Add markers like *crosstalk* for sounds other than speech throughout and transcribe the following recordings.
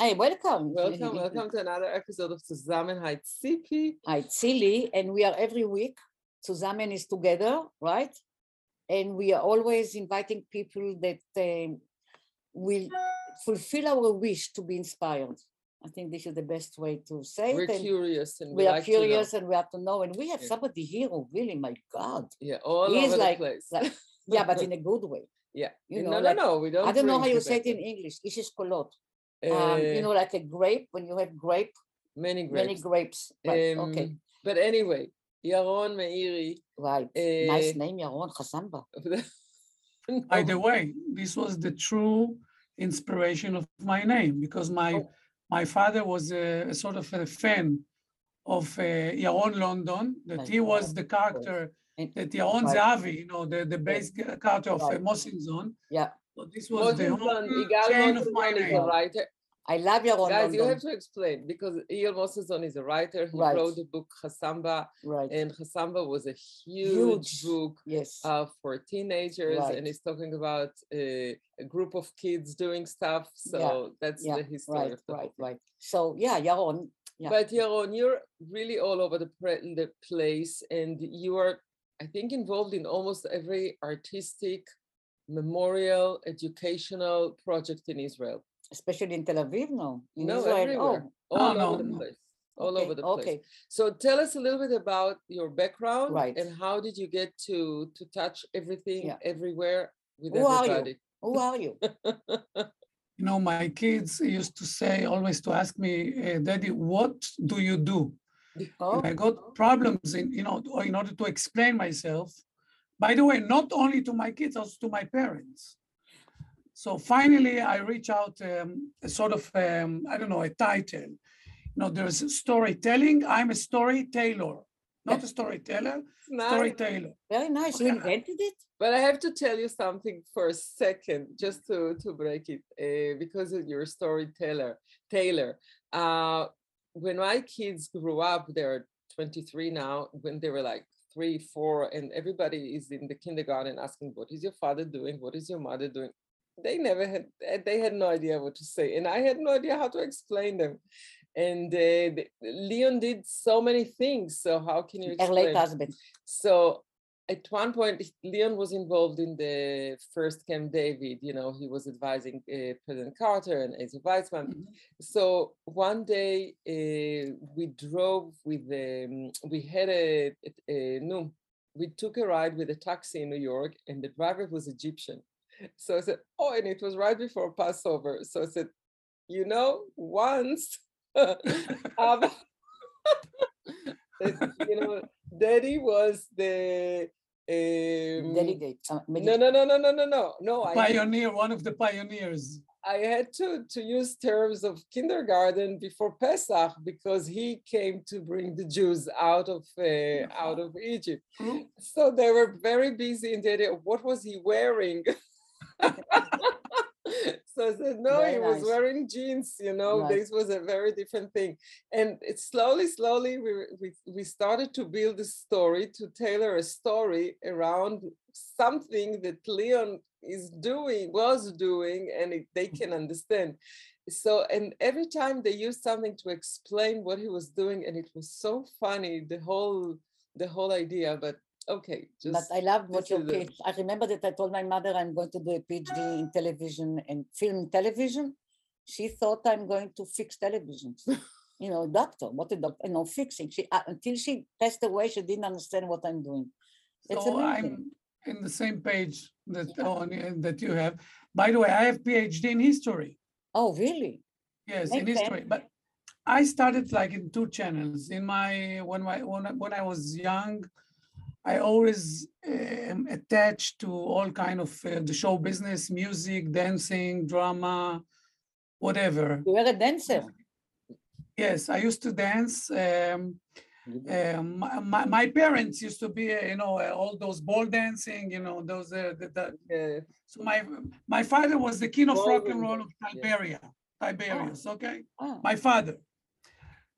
Hey, welcome. *laughs* Welcome, welcome to another episode of Zusammenheit Tzipi. Hi, Tzili, and we are every week. Zusammen is together, right? And we are always inviting people that um, will fulfill our wish to be inspired. I think this is the best way to say We're it. and curious and we are like curious and we have to know. And we have Yeah. somebody here who really, my God. Yeah, all He is over like- the place. like- Yeah, but in a good way. *laughs* yeah. you no, know, no, like- no, we don't. I don't know how you say it in English. This is kolot. One. Um, you Uh, know, like a grape, when you have grape, many grapes. many grapes. grapes. Right, Um, okay, But anyway, Yaron Meiri. right. nice uh, name, Yaron Hasamba. *laughs* By the way, this was the true inspiration of my name because my Oh. my father was a, a sort of a fan of uh, Yaron London. That My he was the character And- that Yaron Right. Zahavi, you know, the the base character of uh, Right. Mosinzon. Yeah, So this was the Igal chain of my is a name. writer. I love Yaron Guys, you have to explain because Igal Mosinzon is a writer. He Right. wrote the book Hassamba, Right. and Hassamba was a huge, Huge. book Yes. uh, for teenagers, Right. and he's talking about uh, a group of kids doing stuff. So that's yeah, the history right, of the right, book. right. So yeah, Yaron. Yeah. But Yaron, you're really all over the, pre- the place, and you are, I think, involved in almost every artistic, memorial, educational project in Israel. Especially in Tel Aviv, no. In no, Israel, everywhere, oh, all no, over the place, all okay, over the place. Okay. So tell us a little bit about your background Right. and how did you get to to touch everything Yeah. everywhere with Who are you? everybody? Who are you? *laughs* You know, my kids used to say always to ask me, uh, Daddy, what do you do? Oh, *laughs* And I got problems in, you know, in order to explain myself. By the way, not only to my kids, also to my parents. So finally, I reach out um, a sort of, um, I don't know, a title. You know, there's storytelling. I'm a storytailor, not a storyteller, Nice. storyteller. very nice. You invented it? But I have to tell you something for a second, just to, to break it, uh, because of your storytailor, Taylor. Uh, when my kids grew up, they're 23 now, when they were like three, four, and everybody is in the kindergarten asking, what is your father doing? What is your mother doing? They never had, eh, they had no idea what to say. And I had no idea how to explain them. And uh, Leon did so many things. So how can you explain? So at one point, Leon was involved in the first Camp David. You know, he was advising uh, President Carter and Ezer Weizman. Mhm. So one day uh, we drove with, um, we had a, a, no, we took a ride with a taxi in New York, and the driver was Egyptian. So I said, oh, and it was right before Passover. So I said, you know, once, *laughs* that, *laughs* you know, Daddy was the um, Delegate. uh, no, medicate. no, no, no, no, no, no, no. I, Pioneer, one of the pioneers. I had to to use terms of kindergarten before Pesach because he came to bring the Jews out of uh, out of Egypt. True. So they were very busy in the idea of what was he wearing. *laughs* *laughs* so I said, no, Very he was nice. wearing jeans, you know, Right. this was a very different thing. And it slowly, slowly we, we, we started to build a story, to tailor a story around something that Leon is doing, was doing, and it, they can mm-hmm. understand. So, and every time they used something to explain what he was doing, and it was so funny, the whole, the whole idea, but okay, But I loved what your is. I remember that I told my mother I'm going to do a PhD in television and film television. She thought I'm going to fix televisions. *laughs* you know, doctor, what a doctor, you know, fixing. She uh, until she passed away, she didn't understand what I'm doing. It's So amazing. I'm in the same page that, on, uh, that you have. By the way, I have PhD in history. Oh, really? Yes, in history, sense. but I started like in two channels. In my when my when when I was young, I always am attached to all kind of uh, the show business, music, dancing, drama, whatever. You were a dancer. Yes, I used to dance. Um, um, my, my, parents used to be, uh, you know, uh, all those ball dancing, you know, those. Uh, the, the, uh, so my my father was the king of rock and roll of dance, yeah. Tiberia, Tiberius. Okay. Ah, my father.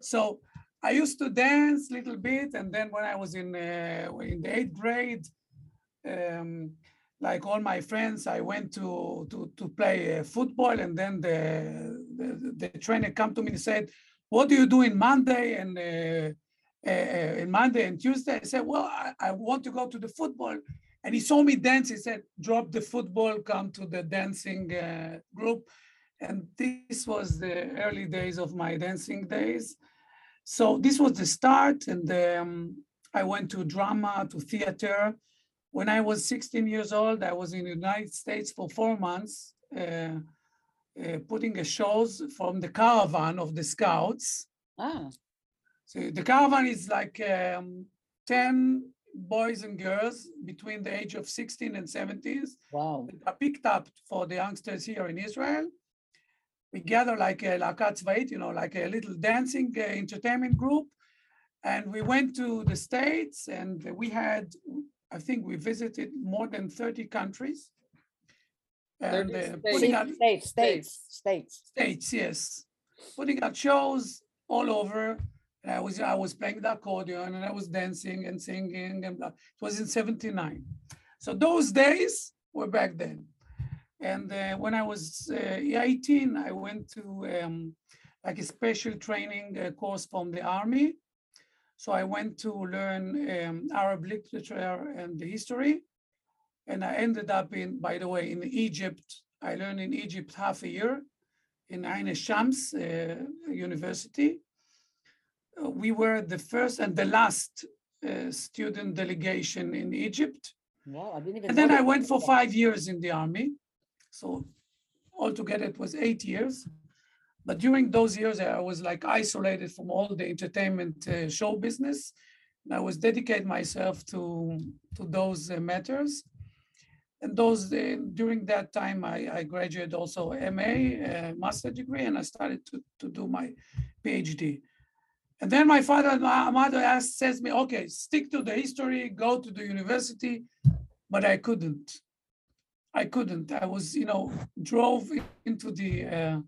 So I used to dance a little bit, and then when I was in uh, in the eighth grade, um, like all my friends, I went to to to play uh, football, and then the, the the trainer come to me and said, "What do you do in Monday and uh, uh, in Monday and Tuesday?" I said, "Well, I, I want to go to the football." And he saw me dance. He said, "Drop the football, come to the dancing uh, group." And this was the early days of my dancing days. So this was the start, and um, I went to drama, to theater. When I was 16 years old, I was in the United States for four months, uh, uh, putting a shows from the caravan of the scouts. Ah, So the caravan is like um, 10 boys and girls between the age of 16 and 70s wow. are picked up for the youngsters here in Israel. We gather like a Lakat Tzvait, you know, like a little dancing uh, entertainment group. And we went to the States and we had, I think we visited more than 30 countries. And 30 uh, states. out States, states, states. states, yes, putting out shows all over. And I was I was playing the accordion and I was dancing and singing and blah. it was in '79. So those days were back then. And uh, when I was uh, 18, I went to um, like a special training uh, course from the army. So I went to learn um, Arab literature and the history. And I ended up in, by the way, in Egypt. I learned in Egypt half a year in Ain Shams uh, University. We were the first and the last uh, student delegation in Egypt. Wow, I didn't even. And then I went for five years in the army. So altogether it was eight years. But during those years, I was like isolated from all the entertainment uh, show business. And I was dedicate myself to, to those uh, matters. And those uh, during that time, I, I graduated also MA, uh, master degree, and I started to, to do my PhD. And then my father and my mother asked, says me, okay, stick to the history, go to the university, but I couldn't. I couldn't. I was, you know, drove into the, uh,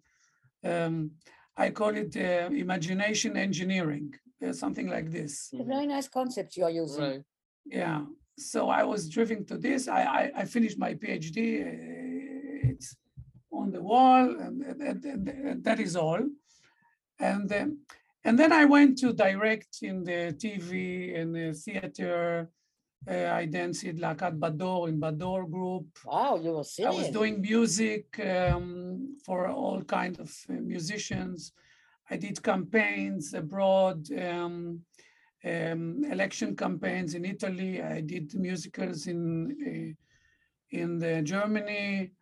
um, I call it uh, imagination engineering, uh, something like this. It's a very nice concept you are using. Right. Yeah. So I was driven to this. I I, I finished my PhD. uh, It's on the wall, and, and, and, and- and that is all. And then and then I went to direct in the TV and the theater. Uh, I danced in Lakat Bador in Bador group. Wow, you were I was doing music um, for all kinds of uh, musicians. I did campaigns abroad, um, um, election campaigns in Italy. I did musicals in uh, in the Germany,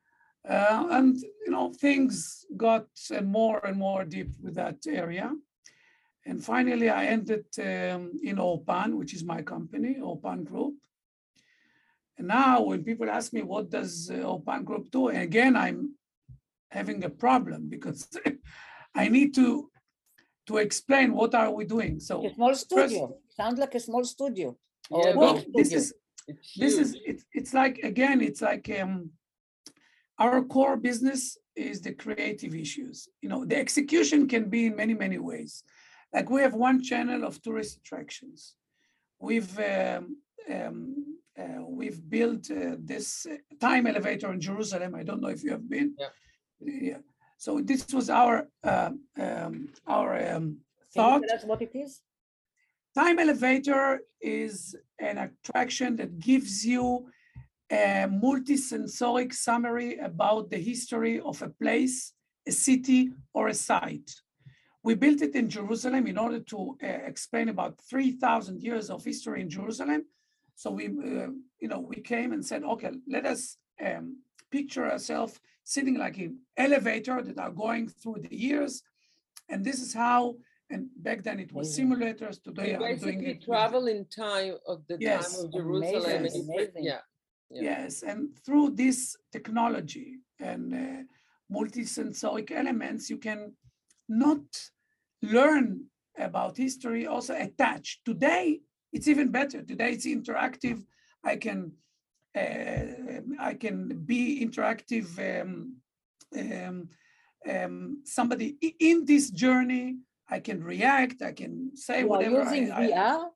uh, and you know things got more and more deep with that area. And finally, I ended um, in Opan, which is my company, Opan Group. And now, when people ask me what does uh, Opan Group do, again, I'm having a problem because *laughs* I need to to explain what are we doing. So A small studio. Sounds like a small studio. Or Yeah, well, big this studio. is It's this is huge. it's it's like again it's like um our core business is the creative issues you know the execution can be in many many ways like we have one channel of tourist attractions we've um, um, uh, we've built uh, this uh, time elevator in jerusalem i don't know if you have been Yeah. yeah so this was our um, um, our um, Can you thought tell us what it is? Time elevator is an attraction that gives you a multisensoric summary about the history of a place, a city, or a site. We built it in Jerusalem in order to uh, explain about 3,000 years of history in Jerusalem. So we, uh, you know, we came and said, okay, let us um, picture ourselves sitting like in elevator that are going through the years. And this is how, and back then it was simulators, today You I'm doing it. travel in time of the Yes. time of Jerusalem. Amazing, amazing. Yeah. Yeah. Yes, and through this technology and uh, multisensoric elements, you can not learn about history, also attach. Today, it's even better. Today, it's interactive. I can uh, I can be interactive. Um, um, um, somebody in this journey, I can react. I can say You whatever. I- using I- VR?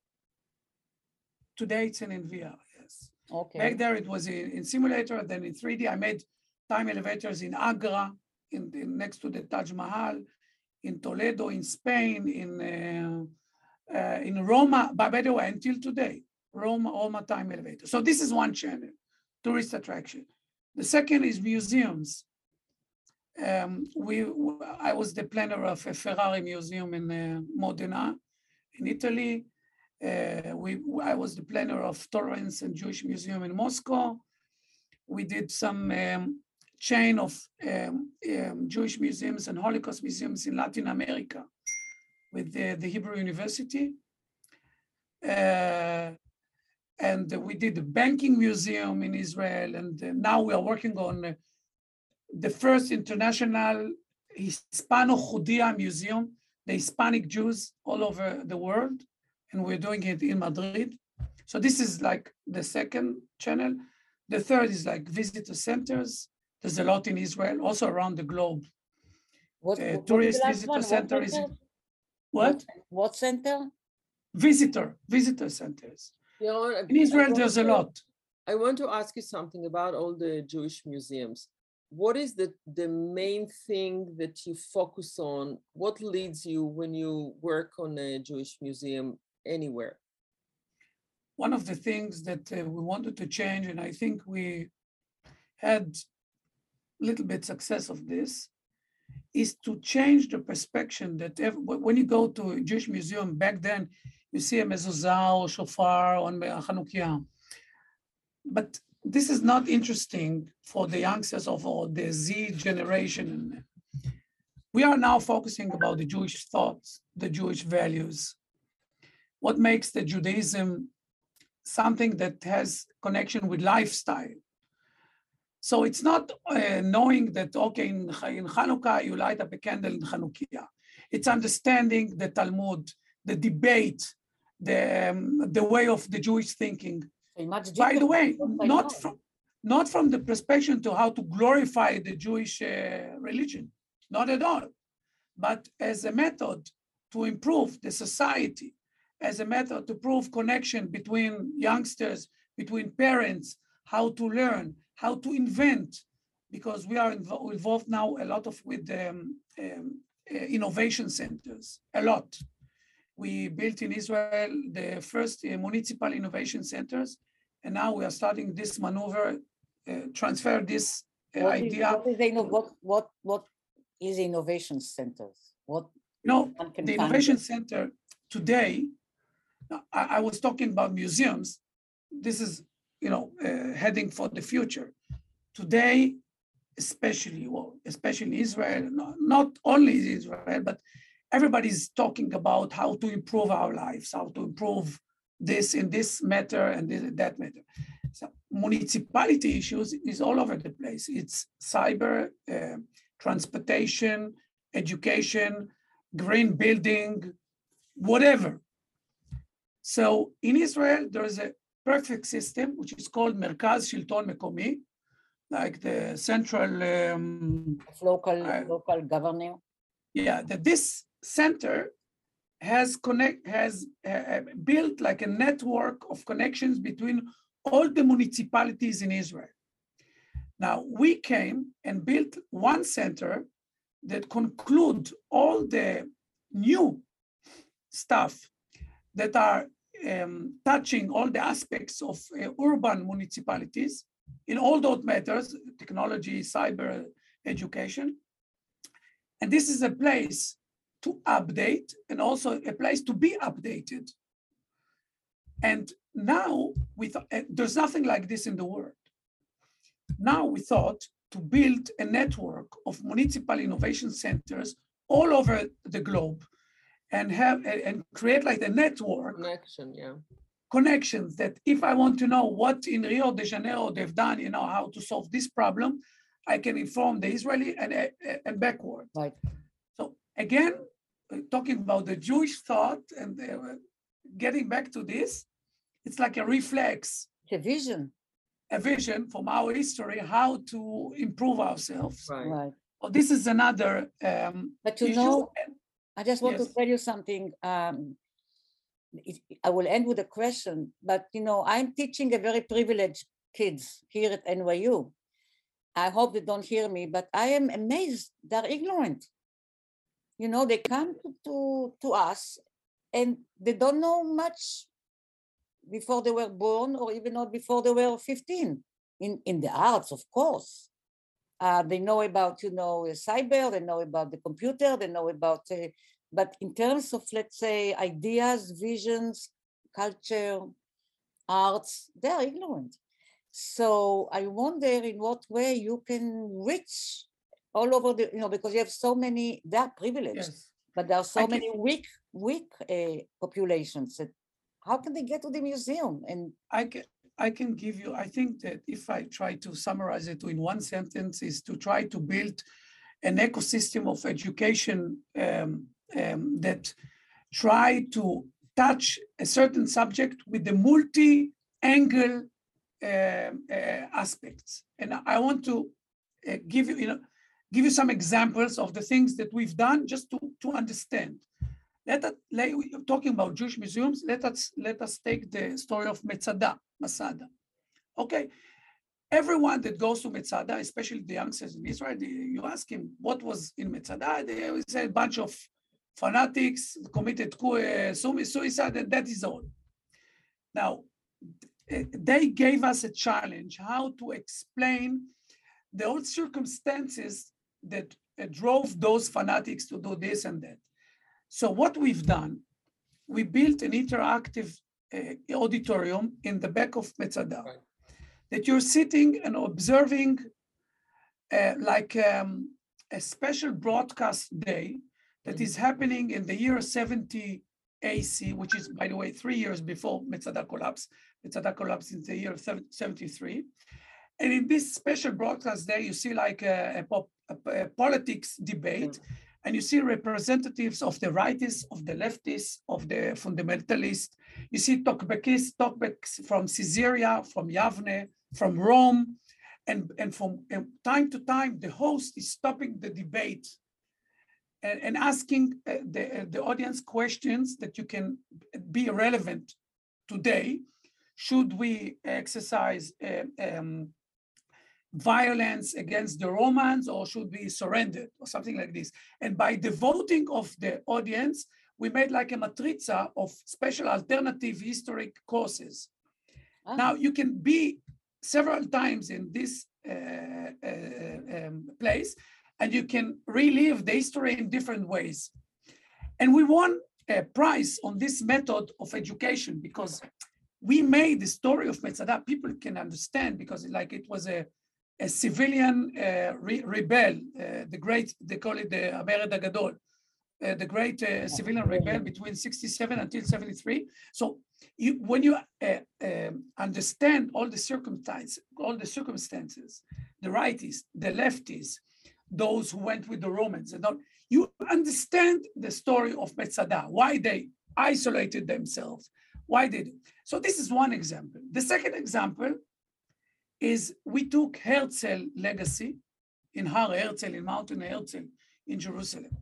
Today, it's in NVR. Yes. Okay. Back there, it was in, in simulator, then in 3D. I made time elevators in Agra, in, in next to the Taj Mahal, in Toledo, in Spain, in uh, uh, in Roma. By, by the way, until today, Roma, Roma time elevator. So this is one channel, tourist attraction. The second is museums. Um, we, I was the planner of a Ferrari museum in uh, Modena, in Italy. Uh, we, I was the planner of Tolerance and Jewish Museum in Moscow. We did some um, chain of um, um, Jewish museums and Holocaust museums in Latin America with the, the Hebrew University. Uh, and we did a banking museum in Israel, and uh, now we are working on uh, the first international Hispano-Judía museum, the Hispanic Jews all over the world, and we're doing it in Madrid. So this is like the second channel. The third is like visitor centers. There's a lot in Israel, also around the globe. What, uh, what- tourist the visitor one? Center is- center? What? What center? Visitor, visitor centers. You know, In Israel, want there's a lot. I want to ask you something about all the Jewish museums. What is the, the main thing that you focus on? What leads you when you work on a Jewish museum anywhere? one of the things that uh, we wanted to change, and I think we had a little bit success of this, is to change the perspective that ev- wh- when you go to a Jewish museum back then, you see a mezuzah or shofar on Hanukkah. But this is not interesting for the youngsters of or the Z generation. We are now focusing about the Jewish thoughts, the Jewish values. What makes the Judaism something that has connection with lifestyle. So it's not uh, knowing that, okay, in, in Hanukkah, you light up a candle in Hanukkah. It's understanding the Talmud, the debate, the, um, the way of the Jewish thinking. By the way, than what I not from, not from the perspective to how to glorify the Jewish uh, religion, not at all, but as a method to improve the society, as a method to prove connection between youngsters, between parents, how to learn, how to invent, because we are invo- involved now a lot of with um, um, uh, innovation centers, a lot. We built in Israel the first uh, municipal innovation centers, and now we are starting this maneuver, uh, transfer this uh, What is- idea. What is the, inno- what, what, what is innovation centers? What You know, one can the Innovation it? Center today, I, I was talking about museums. This is, you know, uh, heading for the future. Today, especially, well, especially Israel, not, not only Israel, but everybody's talking about how to improve our lives, how to improve this in this matter and this, that matter. So municipality issues is all over the place. It's cyber, uh, transportation, education, green building, whatever. So in Israel, there is a perfect system which is called Merkaz Shilton Mekomi, like the central, um, Local, I- local governor? yeah, that this center has connect has uh, uh, built like a network of connections between all the municipalities in Israel. Now we came and built one center that conclude all the new stuff that are um, touching all the aspects of uh, urban municipalities in all those matters, technology, cyber, education. And this is a place to update and also a place to be updated. And now we thought, uh, there's nothing like this in the world. Now we thought to build a network of municipal innovation centers all over the globe and have and and create like a network Connection, yeah. connections that if I want to know what in Rio de Janeiro they've done, you know, how to solve this problem, I can inform the Israeli and, and backward. Right. So again, uh, talking about the Jewish thought and uh, getting back to this, it's like a reflex, It's a vision, a vision from our history, how to improve ourselves. Right. right? Well, this is another um, But you issue. know, and I just want to tell you something. Um, it- I will end with a question, but you know, I'm teaching a very privileged kids here at NYU. I hope they don't hear me, but I am amazed they're ignorant. You know, they come to, to, to us and they don't know much before they were born or even not before they were 15 in, in the arts, of course. Uh, they know about, you know, cyber, they know about the computer, they know about, uh, but in terms of, let's say, ideas, visions, culture, arts, they are ignorant. So I wonder in what way you can reach all over the, you know, because you have so many, they are privileged, Yes. but there are so I can- many weak, weak uh, populations. That, how can they get to the museum? And I can, I can give you, I think that if I try to summarize it in one sentence, is to try to build an ecosystem of education um, um, that try to touch a certain subject with the multi-angle um, uh, aspects. And I want to uh, give you, you know, give you some examples of the things that we've done just to, to understand. Let us, like, talking about Jewish museums, let us, let us take the story of Metzada, Masada. Okay, everyone that goes to Metzada, especially the youngsters in Israel, you ask him what was in Metzada, they say a bunch of fanatics committed sui- suicide, and that is all. Now, eh, they gave us a challenge how to explain the old circumstances that uh, drove those fanatics to do this and that. So what we've done, we built an interactive auditorium in the back of Metzada Right. that you're sitting and observing uh, like um, a special broadcast day that is happening in the year 70 AC, which is, by the way, three years before Metzada collapse. Metzada collapsed in the year 73. And in this special broadcast day, you see like a, a, pop, a, a politics debate, and you see representatives of the rightists, of the leftists, of the fundamentalists. You see talkbackists, talkbacks from Caesarea, from Yavne, from Rome, and, and from and time to time, the host is stopping the debate and, and asking uh, the, uh, the audience questions that you can be relevant today. Should we exercise uh, um, violence against the Romans or should be surrendered or something like this? And by the voting of the audience, we made like a matriza of special alternative historic courses. ah, Now you can be several times in this uh, uh, um, place and you can relive the history in different ways. And we won a prize on this method of education because we made the story of Metzada people can understand because like it was a, a civilian uh, re- rebel, uh, the great, they call it the HaMered HaGadol, uh, the great uh, civilian rebel between 67 until 73. So you, when you uh, um, understand all the circumstances, all the circumstances, the righties, the lefties, those who went with the Romans, and all, you understand the story of Metzada, why they isolated themselves, why they did. So this is one example. The second example is we took Herzl legacy in Har Herzl, in Mountain Herzl in Jerusalem.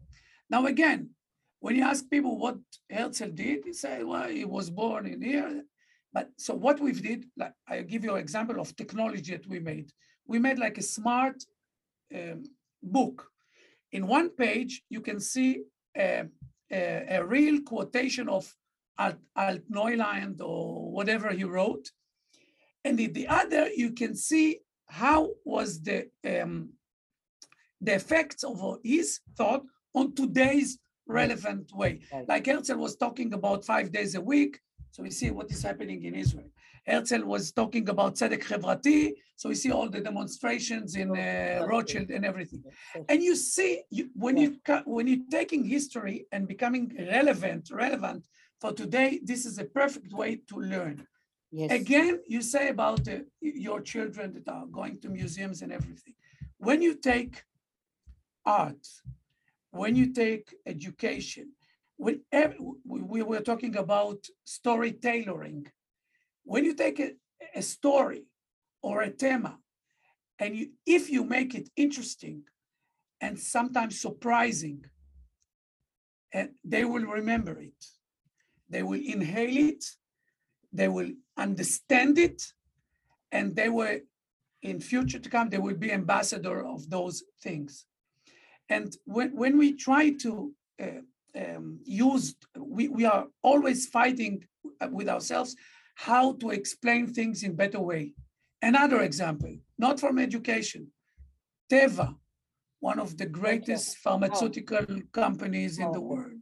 Now again, when you ask people what Herzl did, they say, well, he was born in here. But so what we've did, like I give you an example of technology that we made. We made like a smart um, book. In one page, you can see a, a, a real quotation of Alt, Alt Neuland or whatever he wrote. And in the other, you can see how was the um, the effects of his thought on today's relevant way. Like Herzl was talking about five days a week, so we see what is happening in Israel. Herzl was talking about tzedek chevrati, so we see all the demonstrations in uh, Rothschild and everything. And you see, you, when you when you're taking history and becoming relevant, relevant for today, this is a perfect way to learn. Yes. Again, you say about your children that are going to museums and everything. When you take art, when you take education, when ev- we, we were talking about storytelling, when you take a, a story or a tema, and you, if you make it interesting and sometimes surprising, and they will remember it. they will inhale it, they will understand it, and they will, in future to come, they will be ambassador of those things. And when, when we try to uh, um, use, we, we are always fighting uh, with ourselves how to explain things in better way. Another example, not from education, Teva, one of the greatest pharmaceutical companies in the Oh. world,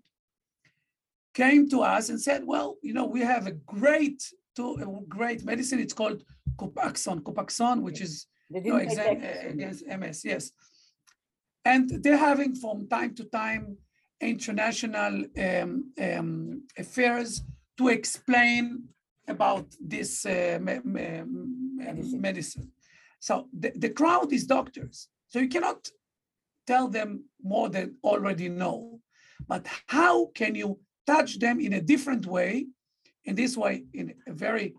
came to us and said, well, you know, we have a great, to, great medicine. It's called Copaxone, Copaxone, which is no, didn't exa- uh, against MS, yes. And they're having from time to time international um, um, affairs to explain about this uh, me- me- Medicine. medicine. So the, the crowd is doctors. So you cannot tell them more than already know. But how can you touch them in a different way? In this way, in a very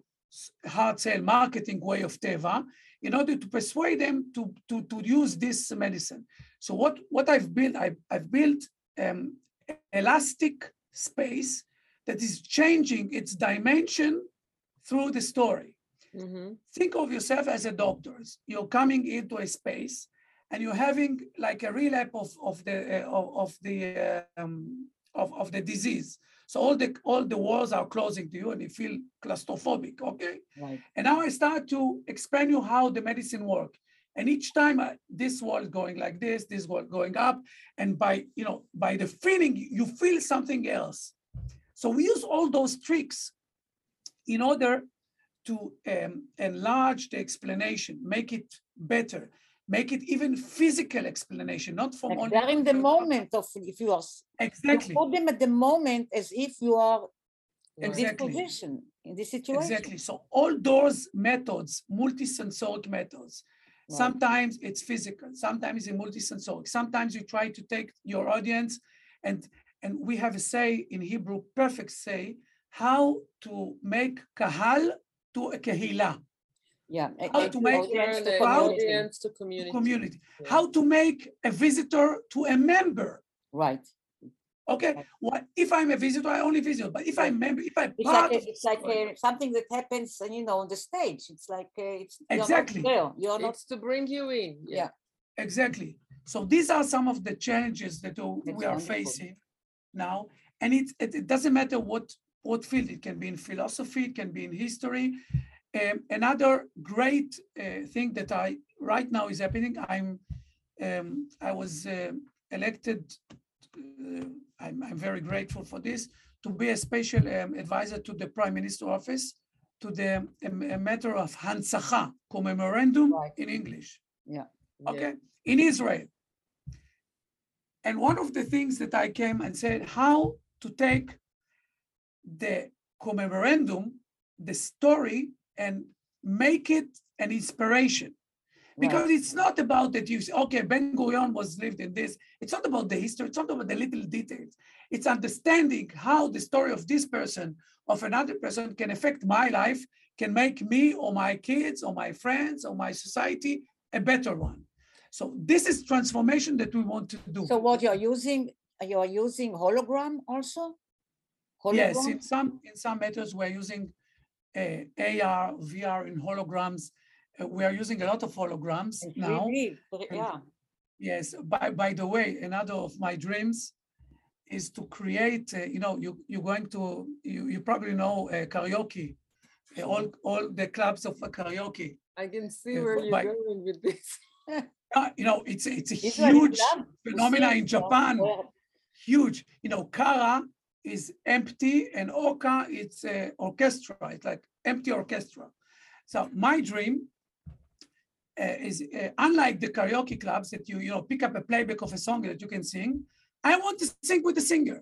hard sell marketing way of Teva, in order to persuade them to, to, to use this medicine. So what, what I've built, I've, I've built um, elastic space that is changing its dimension through the story. Mhm. Think of yourself as a doctor. You're coming into a space and you're having like a relapse of, of the uh, of, of the uh, um, of, of the disease. So all the all the walls are closing to you and you feel claustrophobic. Okay. Right. And now I start to explain you how the medicine work. And each time I, this wall is going like this, this wall going up, and by you know by the feeling you feel something else. So we use all those tricks in order to um, enlarge the explanation, make it better, make it even physical explanation, not from Like only they're in the moment of if you are s- you Exactly, put them at the moment as if you are in Right. this Exactly. position, in this situation. exactly. So all those methods, multisensoric methods, Right. sometimes it's physical, sometimes it's a multisensoric. Sometimes you try to take your audience and and we have a say in Hebrew, perfect say, how to make kahal to a kehila, Yeah. How to make audience Turn to the community. audience to to community. community. Yeah. How to make a visitor to a member. Right. Okay, what if I'm a visitor? I only visit, but if I'm member, if I'm It's part like a, it's like story, uh something that happens, uh, you know, on the stage. It's like uh, it's you're not Exactly. there. You're not. It's to bring you in. Yeah. exactly. So these are some of the challenges that uh, That's we are wonderful. facing now, and it, it it doesn't matter what what field. It can be in philosophy, it can be in history. Um, another great uh, thing that I right now is happening. I'm um, I was uh, elected. Uh, I'm, I'm very grateful for this to be a special um, advisor to the Prime Minister office to the um, matter of Hansacha commemorandum Right. in English. Yeah. Okay, in Israel. And one of the things that I came and said how to take the commemorandum, the story, and make it an inspiration. Right. Because it's not about that you say, okay, Ben Gurion was lived in this. It's not about the history, it's not about the little details. It's understanding how the story of this person, of another person, can affect my life, can make me or my kids or my friends or my society a better one. So this is transformation that we want to do. So what you're using? You are using hologram also. Yes, in some in some matters we're using AR, VR, and holograms. Uh, we are using a lot of holograms In now. 3D, three- and- Yeah. Yes. By by the way, another of my dreams is to create. Uh, you know, you you're going to you you probably know uh, karaoke. uh, all all the clubs of uh, karaoke. I can see Yeah, where you're by- going with this. *laughs* *laughs* Uh, you know, it's a- it's a is huge phenomena in Japan. huge. You know, Kara is empty and Oka it's uh, orchestra. It's like empty orchestra. So my dream uh, is uh, unlike the karaoke clubs that you you know pick up a playback of a song that you can sing. I want to sing with the singer.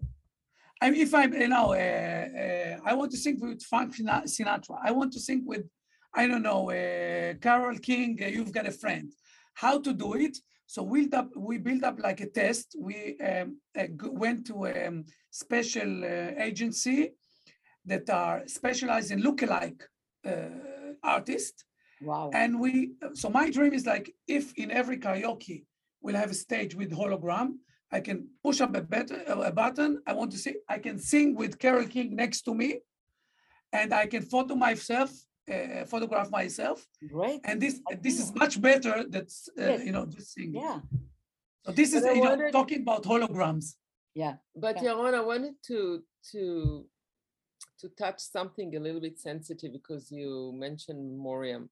I mean, if I'm you know uh, uh, I want to sing with Frank Sinatra. I want to sing with I don't know uh, Carole King. You've got a friend. How to do it? So we built up, we built up like a test. We um, uh, went to a um, special uh, agency that are specialized in lookalike uh, artists. Wow. And we, so my dream is like, if in every karaoke we'll have a stage with hologram, I can push up a, button, a button. I want to sing. I can sing with Carole King next to me, and I can photo myself, uh, photograph myself. Great. And this this is much better. That's uh, Yes. you know just singing. Yeah, So this is But I you know, talking about holograms. yeah. But Yeah. Yaron, I wanted to to to touch something a little bit sensitive because you mentioned memoriam.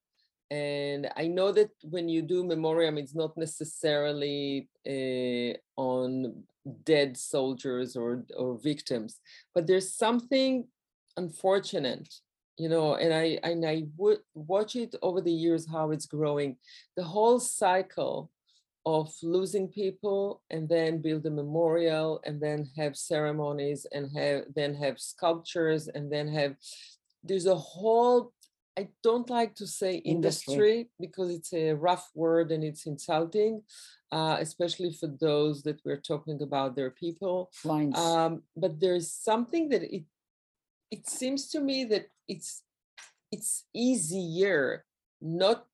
And I know that when you do memoriam, it's not necessarily uh, on dead soldiers or, or victims, but there's something unfortunate, you know, and I and I would watch it over the years how it's growing. The whole cycle of losing people and then build a memorial and then have ceremonies and have then have sculptures and then have there's a whole I don't like to say Industry. industry, because it's a rough word and it's insulting, uh, especially for those that we're talking about their people. Lines. Um, but there's something that it it seems to me that it's it's easier not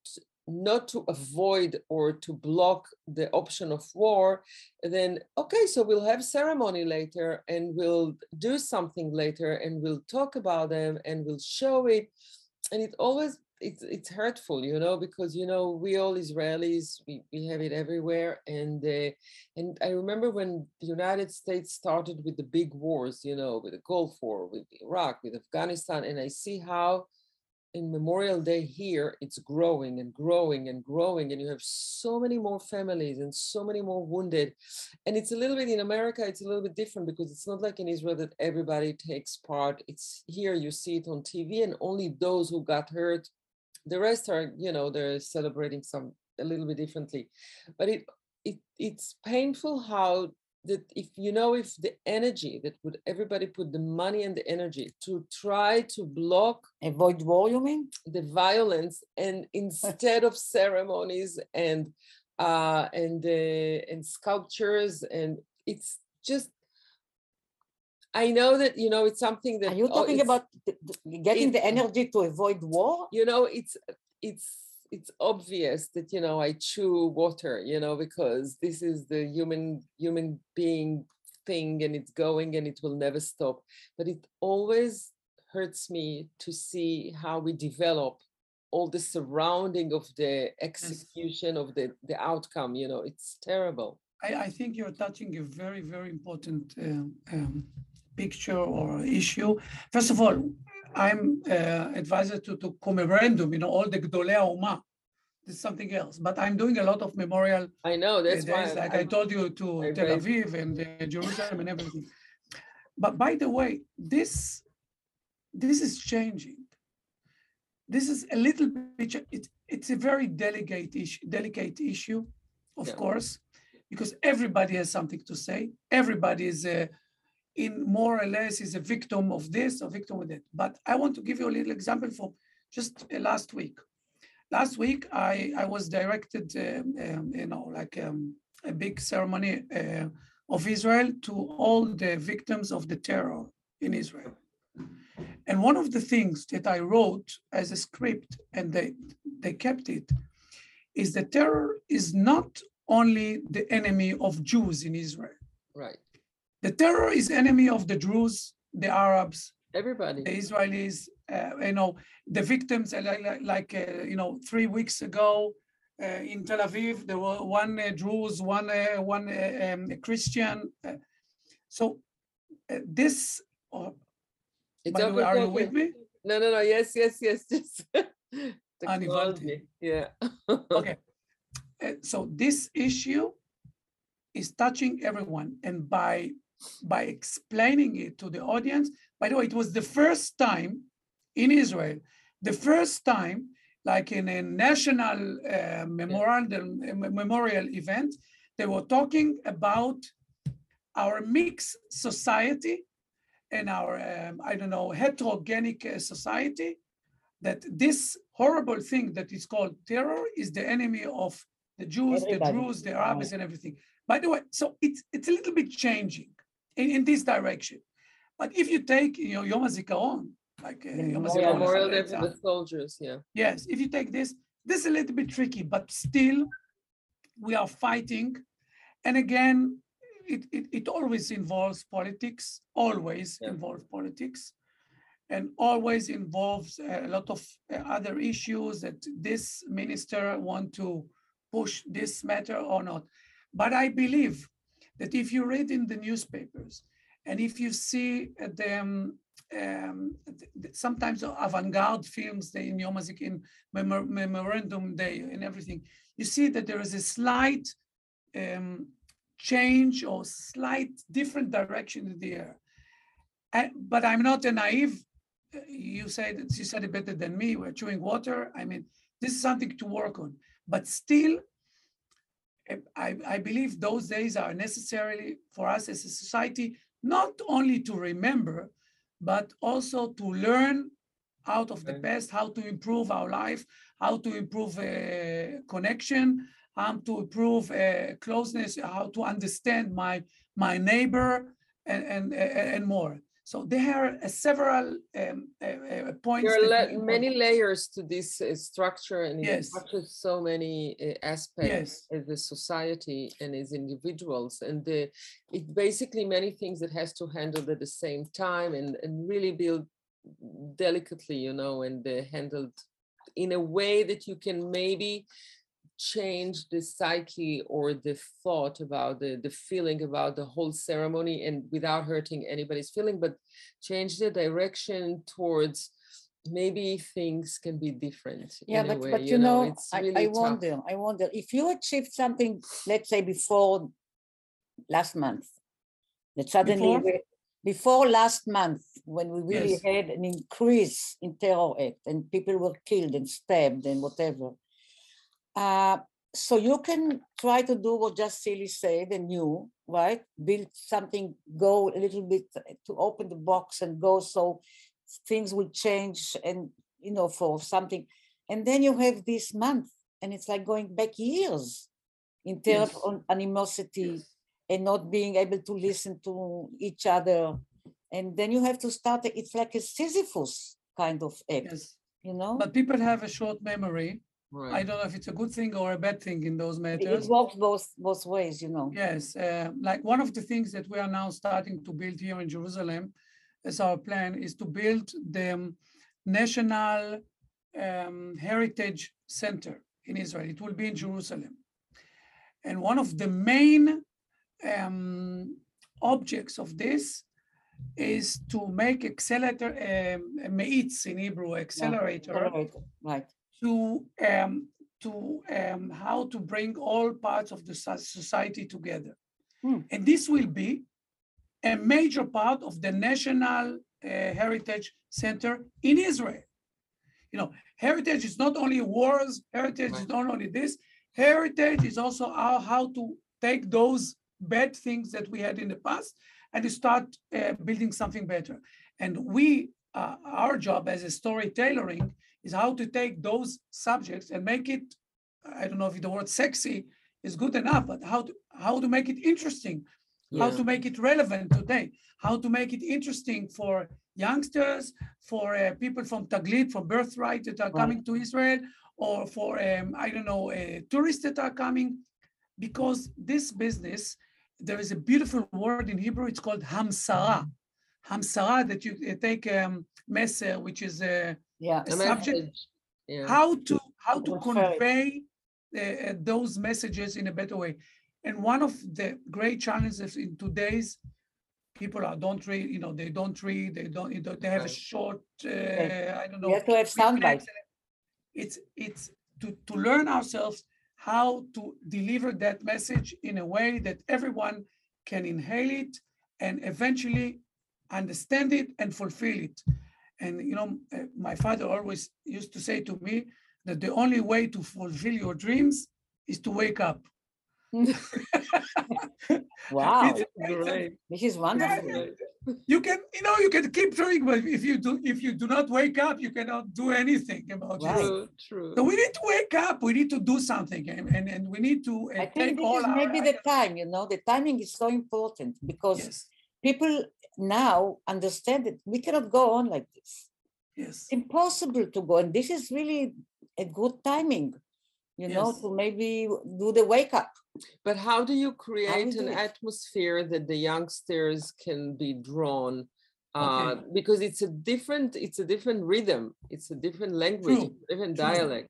not to avoid or to block the option of war then okay so we'll have ceremony later and we'll do something later and we'll talk about them and we'll show it. And it always it's it's hurtful you know because you know we all israelis we, we have it everywhere and uh, and I remember when the United States started with the big wars, you know, with the Gulf War, with Iraq, with Afghanistan, and I see how in Memorial Day here it's growing and growing and growing, and you have so many more families and so many more wounded. And it's a little bit in America, it's a little bit different because it's not like in Israel that everybody takes part. It's here you see it on TV, and only those who got hurt, the rest are, you know, they're celebrating some a little bit differently. But it it it's painful how that if you know if the energy that would everybody put the money and the energy to try to block Avoid war, you mean? the violence and *laughs* instead of ceremonies and uh and uh, and sculptures and it's just I know that you know it's something that Are you oh, talking it's- about th- th- getting it- the energy to avoid war? you know it's it's it's obvious that you know i chew water you know because this is the human human being thing and it's going and it will never stop. But it always hurts me to see how we develop all the surrounding of the execution of the the outcome you know it's terrible. I, I think you're touching a very, very important um, um, picture or issue. First of all, I'm uh, advisor to, to Commemorandum, you know, all the Gdolei Uma. This is something else, but I'm doing a lot of memorial i know uh, that's why like I, I told you, to I Tel Aviv and uh, Jerusalem and everything. But by the way, this this is changing. This is a little bit. It's it's a very delicate issue. Delicate issue, of Yeah. course, because everybody has something to say. Everybody is uh, in more or less is a victim of this or victim of that. But I want to give you a little example from just uh, last week. Last week, I I was directed, um, um, you know, like um, a big ceremony uh, of Israel to all the victims of the terror in Israel. And one of the things that I wrote as a script, and they they kept it, is that terror is not only the enemy of Jews in Israel. right The terror is enemy of the Druze, the Arabs, everybody the Israelis, uh, you know, the victims, uh, like, like, uh, you know, three weeks ago uh, in Tel Aviv, there were one uh, Druze, one, uh, one uh, um, Christian. uh, so uh, this, it's by way, are you with me? No, no, no. Yes, yes, yes. *laughs* Just technology. Yeah. *laughs* Okay. So this issue is touching everyone, and by by explaining it to the audience, by the way, it was the first time in Israel, the first time, like in a national uh, memorial memorial event, they were talking about our mixed society and our um, I don't know heterogenic uh, society. That this horrible thing that is called terror is the enemy of the Jews, Everybody. the Druze, the Arabs, and everything. By the way, so it's it's a little bit changing in, in this direction. But if you take you know Yom HaZikaron, like uh, The Yom Memorial HaZikaron, Memorial Day for the soldiers. Yeah. Yes, if you take this, this is a little bit tricky, but still we are fighting. And again, it, it, it always involves politics, always Yeah. involves politics, and always involves a lot of uh, other issues that this minister want to push this matter or not. But I believe that if you read in the newspapers and if you see them um, sometimes avant-garde films, they in Yom HaZikaron, Memor- Memorandum Day and everything, you see that there is a slight um, change or slight different direction in the air. And, but I'm not a naive. uh, You said you said it better than me. We're chewing water. I mean, this is something to work on. But still, I, I believe those days are necessary for us as a society, not only to remember, but also to learn out of the past how to improve our life, how to improve uh, connection, how to improve uh, closeness, how to understand my my neighbor, and and, and more. So there are uh, several um, uh, uh, points. There are la- many want- layers to this uh, structure and it touches so many uh, aspects Yes. as a society and as individuals. And the, it basically many things that has to handle at the same time and, and really build delicately, you know, and uh, handled in a way that you can maybe change the psyche or the thought about the, the feeling about the whole ceremony and without hurting anybody's feeling, but change the direction towards maybe things can be different. Yeah, in a but way, but you know, I, really I tough. wonder, I wonder if you achieved something, let's say before last month, that suddenly Before? before last month, when we really Yes. had an increase in terror act and people were killed and stabbed and whatever. Uh, so you can try to do what just Tzili said and you, right? Build something, go a little bit to open the box and go so things will change and you know for something and then you have this month and it's like going back years in terms Yes. of animosity Yes. and not being able to listen to each other and then you have to start it's like a sisyphus kind of act Yes, you know but people have a short memory. I don't know if it's a good thing or a bad thing in those matters. it works both both ways you know Yes, uh, like one of the things that we are now starting to build here in Jerusalem, as our plan, is to build the National um, Heritage Center in Israel. It will be in Jerusalem. And one of the main um, objects of this is to make accelerator, um, meitz in Hebrew, accelerator, Accelerator, right to um, to um, how to bring all parts of the society together. Hmm. And this will be a major part of the National uh, Heritage Center in Israel. You know, heritage is not only wars, heritage is not only this, heritage is also how, how to take those bad things that we had in the past and to start uh, building something better. And we, uh, our job as a storytelling is how to take those subjects and make it, I don't know if the word sexy is good enough, but how to, how to make it interesting, how to make it relevant today, how to make it interesting for youngsters, for uh, people from Taglit, from Birthright that are coming to Israel, or for, um, I don't know, uh, tourists that are coming. Because this business, there is a beautiful word in Hebrew, it's called hamsara. Hamsara, that you uh, take um, meser, which is uh, yeah a A subject, message, Yeah. how to how to convey uh, uh, those messages in a better way. And one of the great challenges in today's people are don't read you know they don't read they don't you know, they have a short uh, i don't know you have to have sound bites it's it's to to learn ourselves how to deliver that message in a way that everyone can inhale it and eventually understand it and fulfill it and you know uh, my father always used to say to me that the only way to fulfill your dreams is to wake up. *laughs* Wow. It's- it's a- this is wonderful. Great. you can you know you can keep doing but if you do if you do not wake up you cannot do anything about it. Right. True, true. so we need to wake up. We need to do something and and, and we need to uh, i take think this all is our maybe the time you know the timing is so important because yes. people now understand that we cannot go on like this yes impossible to go and this is really a good timing you know, to maybe do the wake up. But how do you create do an it? atmosphere that the youngsters can be drawn? Uh, Okay. because it's a different, it's a different rhythm, it's a different language, True, different true. dialect.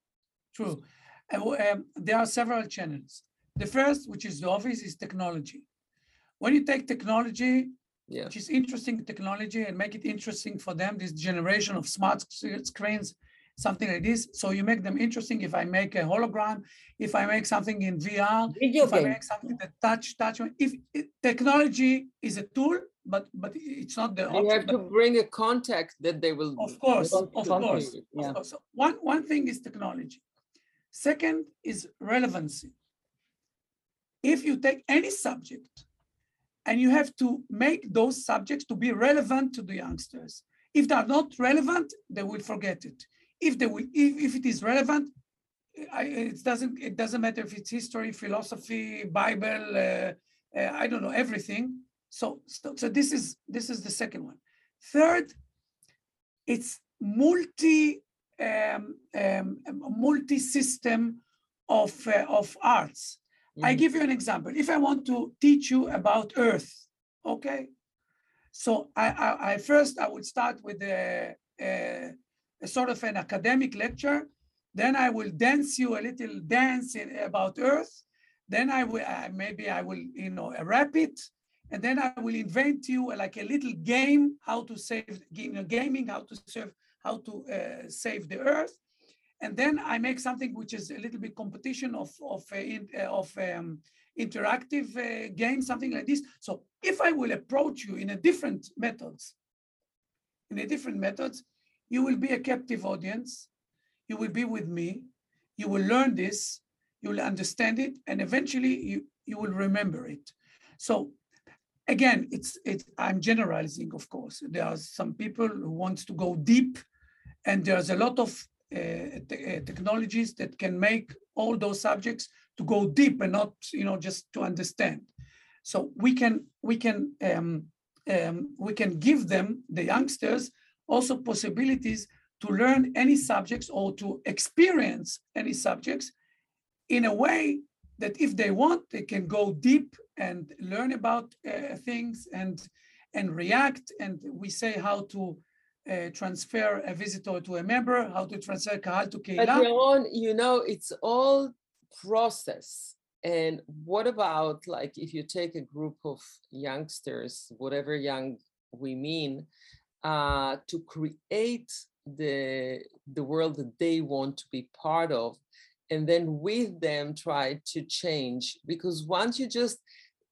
True. Uh, um, there are several channels. The first, which is the obvious, is technology. When you take technology, Yeah. which is interesting technology, and make it interesting for them, this generation of smart screens, something like this. So you make them interesting. If I make a hologram, if I make something in VR, Video if I make something that touch touch, if it, technology is a tool, but but it's not the You option. have to bring a context that they will. Of course, of course. Yeah. Of course. So One, one thing is technology. Second is relevancy. If you take any subject and you have to make those subjects to be relevant to the youngsters. If they are not relevant, they will forget it. If they will, if, if it is relevant, I, it doesn't it doesn't matter if it's history, philosophy, Bible, uh, uh, I don't know everything. So, so so this is this is the second one. Third, it's multi um, um, multi system of uh, of arts. I Mhm. give you an example. If I want to teach you about Earth, okay. So I, I, I first I would start with a, a, a sort of an academic lecture. Then I will dance you a little dance in, about Earth. Then I will uh, maybe I will you know rap it, and then I will invent you uh, like a little game how to save you know, gaming how to serve how to uh, save the Earth and then I make something which is a little bit competition of of uh, in, uh, of um, interactive uh, game, something like this. So if I will approach you in a different methods, in a different methods, you will be a captive audience. You will be with me. You will learn this. You will understand it, and eventually you you will remember it. So again, it's it's I'm generalizing, of course. There are some people who wants to go deep, and there's a lot of te- uh, technologies that can make all those subjects to go deep and not you know just to understand. So we can we can um, um, we can give them the youngsters also possibilities to learn any subjects or to experience any subjects in a way that if they want they can go deep and learn about uh, things and and react. And we say how to uh, transfer a visitor to a member, how to transfer kahal to But kehila. Yaron, you know, it's all process. And what about like if you take a group of youngsters, whatever young we mean, uh, to create the the world that they want to be part of, and then with them try to change? Because once you just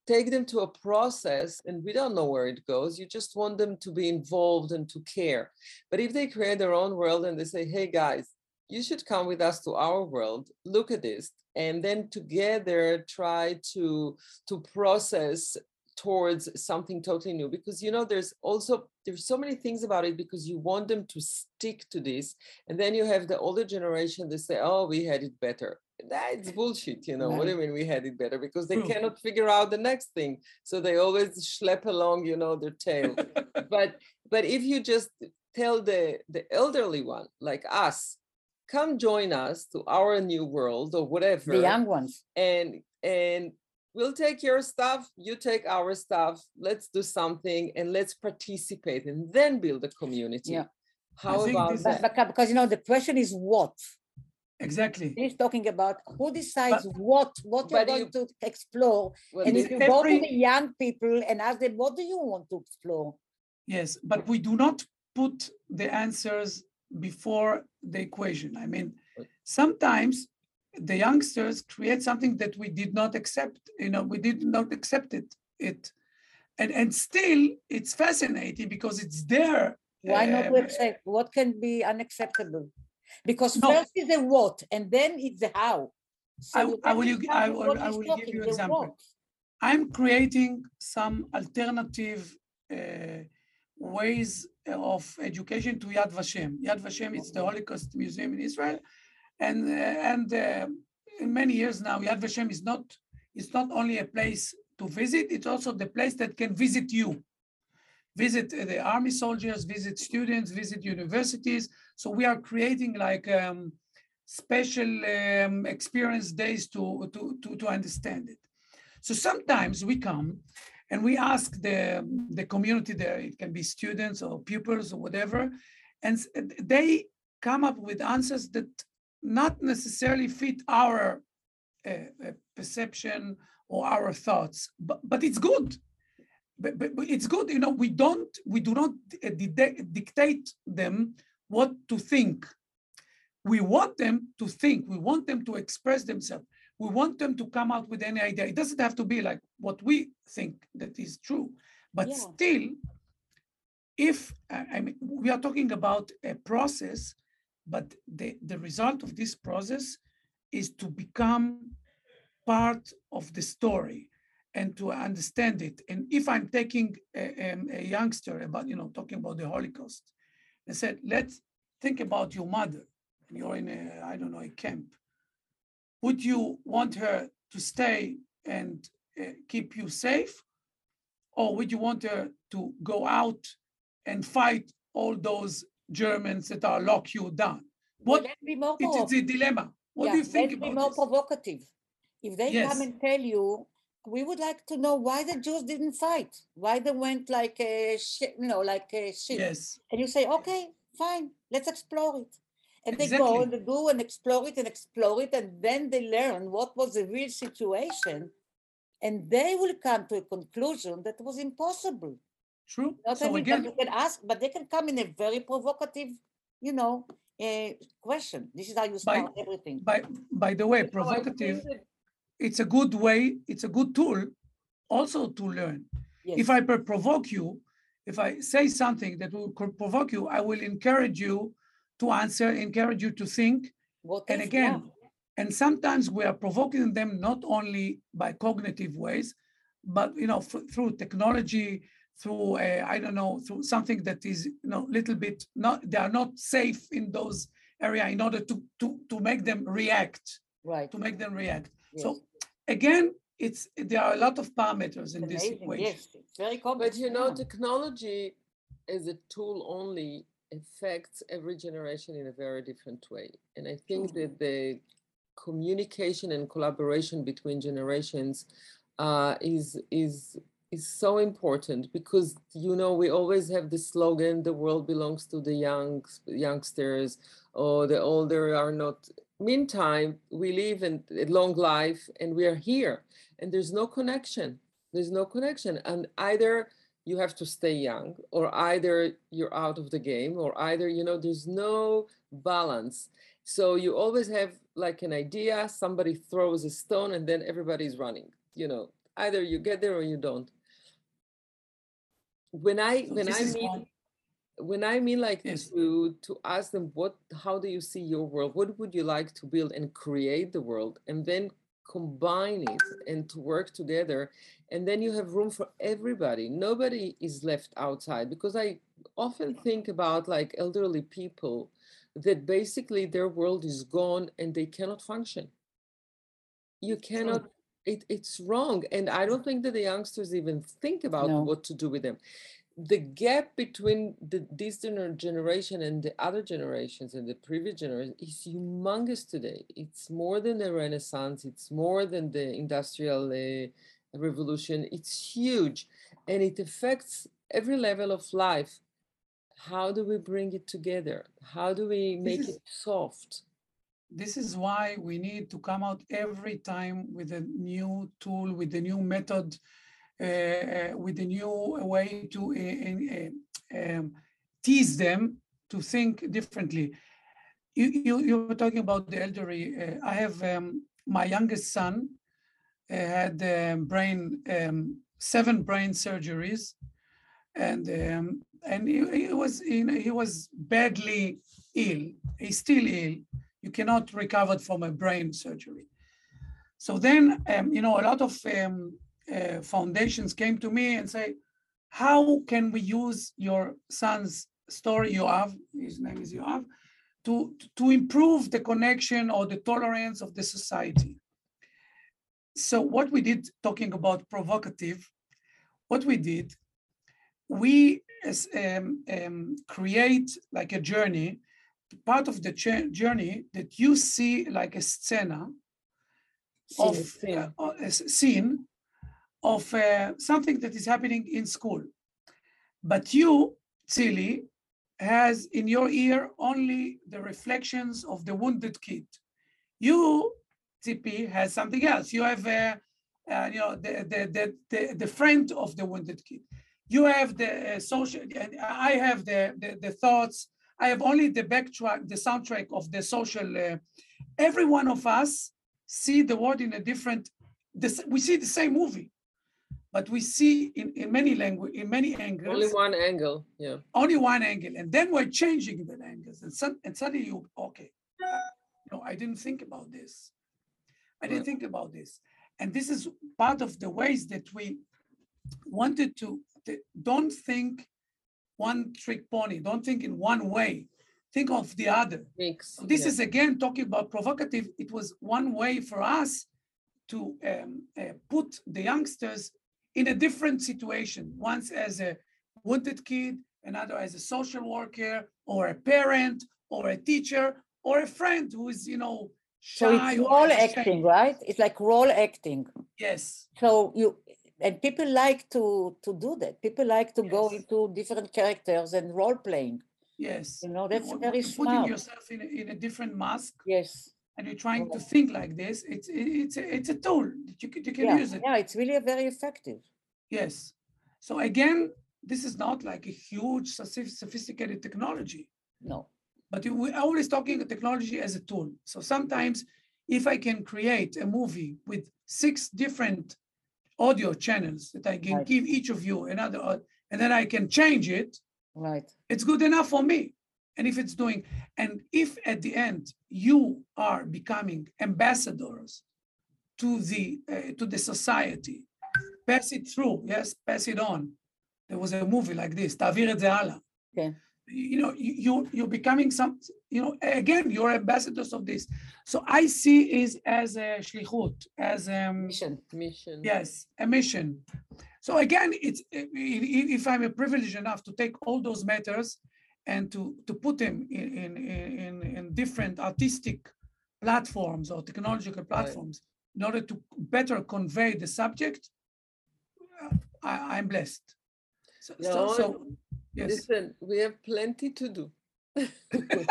take them to a process and we don't know where it goes you just want them to be involved and to care. But if they create their own world and they say hey guys you should come with us to our world look at this and then together try to to process towards something totally new. Because you know there's also there's so many things about it because you want them to stick to this and then you have the older generation that say oh we had it better that's bullshit you know what do you mean we had it better because they True. cannot figure out the next thing so they always schlep along you know their tail *laughs* but but if you just tell the the elderly one like us come join us to our new world or whatever The young ones. and and we'll take your stuff you take our stuff let's do something and let's participate and then build a community Yeah. how think about this is- that But, but- because you know the question is what. Exactly. He's talking about who decides what what you're going you- to explore. Well, and this- if you go to the young people and ask them, what do you want to explore? Yes, but we do not put the answers before the equation. I mean, sometimes the youngsters create something that we did not accept. You know, we did not accept it. It, and and still, it's fascinating because it's there. Why not um, accept? What can be unacceptable? Because No. first is the what, and then it's the how. So I- I will you- I will- I will give you the example. what. I'm creating some alternative uh, ways of education to Yad Vashem. Yad Vashem is the Holocaust Museum in Israel, and uh, and uh, in many years now, Yad Vashem is not it's not only a place to visit; it's also the place that can visit you, visit the army soldiers, visit students, visit universities. So we are creating like um, special um, experience days to, to, to, to understand it. So sometimes we come and we ask the, the community there, it can be students or pupils or whatever, and they come up with answers that not necessarily fit our uh, uh, perception or our thoughts, but, but it's good. But, but, but, it's good, you know, we don't, we do not dictate them what to think. We want them to think, we want them to express themselves. We want them to come out with any idea. It doesn't have to be like what we think that is true, but yeah. still, if I mean, we are talking about a process, but the, the result of this process is to become part of the story and to understand it. And if I'm taking a, um, a youngster about, you know, talking about the Holocaust, I said, let's think about your mother. And you're in a, I don't know, a camp. Would you want her to stay and uh, keep you safe? Or would you want her to go out and fight all those Germans that are lock you down? What more it is a dilemma. What yeah, do you think let's about be more this? provocative. If they Yes. come and tell you, we would like to know why the Jews didn't fight, why they went like a shit, you know, like a shit. Yes, And you say, okay, fine, let's explore it. And they go and they do and explore it and explore it, and then they learn what was the real situation. And they will come to a conclusion that was impossible. true. Not So again, you can ask, but they can come in a very provocative, you know, uh, question. This is how you By- everything. by by the way, So I think provocative, that- it's a good way, it's a good tool also to learn. Yes. If I provoke you, if I say something that will provoke you, I will encourage you to answer, encourage you to think. What And again, and sometimes we are provoking them not only by cognitive ways, but you know f- through technology, through uh, I don't know, through something that is you know little bit not they are not safe in those area in order to to to make them react, right. to make them react. Yes. So again, it's there are a lot of parameters in It's this equation. Yes, it's very complex. But you know, yeah. technology as a tool only affects every generation in a very different way. And I think True. that the communication and collaboration between generations uh, is is is so important because you know we always have the slogan the world belongs to the young youngsters or the older are not meantime we live in a long life and we are here and there's no connection. There's no connection and either you have to stay young or either you're out of the game or either you know there's no balance. So you always have like an idea somebody throws a stone and then everybody's running you know. Either you get there or you don't. When i So when i mean one- when I mean like Yes. to to ask them what how do you see your world? What would you like to build and create the world and then combine it and to work together and then you have room for everybody. Nobody is left outside because I often think about like elderly people that basically their world is gone and they cannot function. You cannot it, it's wrong and I don't think that the youngsters even think about No. what to do with them the gap between the, this generation and the other generations and the previous generation is humongous today. It's more than the Renaissance. It's more than the Industrial uh, Revolution. It's huge, and it affects every level of life. How do we bring it together? How do we make is- it soft? This is why we need to come out every time with a new tool, with a new method, with a new way to uh, uh, um, tease them to think differently. You, you, you were talking about the elderly. Uh, I have um, my youngest son uh, had um, brain um, seven brain surgeries, and um, and he, he was know, he was badly ill. He's still ill. You cannot recover from a brain surgery. So then, um, you know, a lot of um, uh, foundations came to me and say, how can we use your son's story, Yoav, his name is Yoav, to, to improve the connection or the tolerance of the society? So what we did, talking about provocative, what we did, we as, um, um, create like a journey part of the journey that you see like a scena of uh, uh, a scene of uh, something that is happening in school. But you, Tzili, has in your ear only the reflections of the wounded kid. You, Tzipi, has something else. You have, uh, uh, you know, the, the, the, the, the friend of the wounded kid. You have the uh, social, and I have the, the, the thoughts. I have only the backtrack, the soundtrack of the social. Uh, every one of us see the world in a different, this, we see the same movie, but we see in, in many language, in many angles Only one angle. Yeah. only one angle, and then we're changing the angles, and, sud- and suddenly you okay. uh, No, I didn't think about this. I didn't Right. think about this, and this is part of the ways that we wanted to. Don't think one trick pony. Don't think in one way. Think of the other. Mix. This yeah. is again talking about provocative. It was one way for us to um, uh, put the youngsters in a different situation. Once as a wounded kid, another as a social worker, or a parent, or a teacher, or a friend who is, you know, shy. So shy. it's or role acting, right? It's like role acting. Yes, So you and people like to to do that. People like to go into different characters and role playing. yes. You know, that's When- very when you're putting yourself in a, in a different mask, Yes. And you're trying to think like this. It's it's a, it's a tool that you can, you can Yeah. use it. Yeah, it's really a very effective. Yes. So again, this is not like a huge sophisticated technology, No. but we're always talking technology as a tool. So sometimes if I can create a movie with six different audio channels that I can Right. give each of you another, uh, and then I can change it, Right. it's good enough for me and if it's doing and if at the end you are becoming ambassadors to the uh, to the society pass it through yes pass it on. There was a movie like this tavir et yeah. okay you know you you're becoming some you know again you're ambassadors of this. So i see is as a shlichut as a mission. Mission. Yes a mission. So again it's if i'm privileged enough to take all those matters and to to put them in in in, in, in different artistic platforms or technological platforms in order to better convey the subject, uh, I, I'm blessed. So, so, No, so yes, Listen, we have plenty to do. *laughs* *laughs*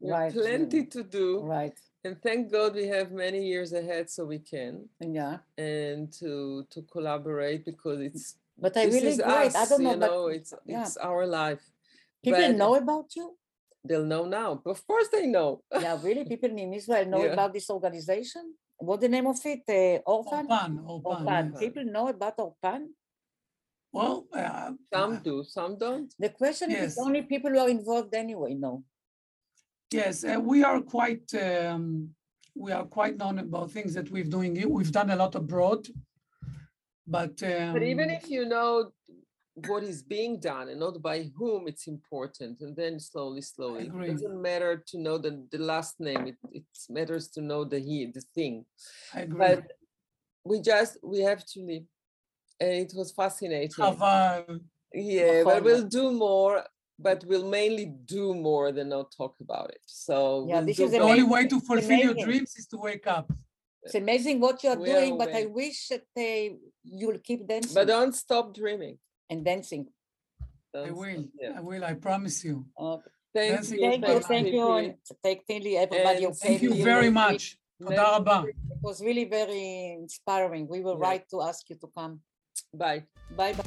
We have Right, plenty to do. Right. And thank God we have many years ahead so we can Yeah. and to to collaborate because it's But I this really is great. us, I don't know, you but it's yeah. it's our life. People but- know about you. They'll know now. Of course they know. Yeah, really, *laughs* people in Israel know Yeah. about this organization. What's the name of it? Uh, Orphan. Orpan, Orpan, Orphan. yes. People know about Orpan. Well, uh, Some uh, do, some don't. The question is, only people who are involved anyway know. Yes, uh, we are quite um, we are quite known about things that we've doing. here. We've done a lot abroad, but um, But even if you know what is being done and not by whom it's important and then slowly slowly. It doesn't matter to know the, the last name it, it matters to know the he the thing. I agree. but we just we have to live. And it was fascinating. Have yeah but we'll do more but we'll mainly do more than not talk about it. So yeah, we'll this is the only way to fulfill your dreams is to wake up. It's amazing what you're we doing, but I wish that they you'll keep dancing. But don't stop dreaming and dancing. I will. Yeah. I will. I promise you. Oh, okay. Thank, you, thank you. Thank you. Thank everybody. Thank you very much. It was really very inspiring. We will yeah. write to ask you to come. Bye. Bye. Bye.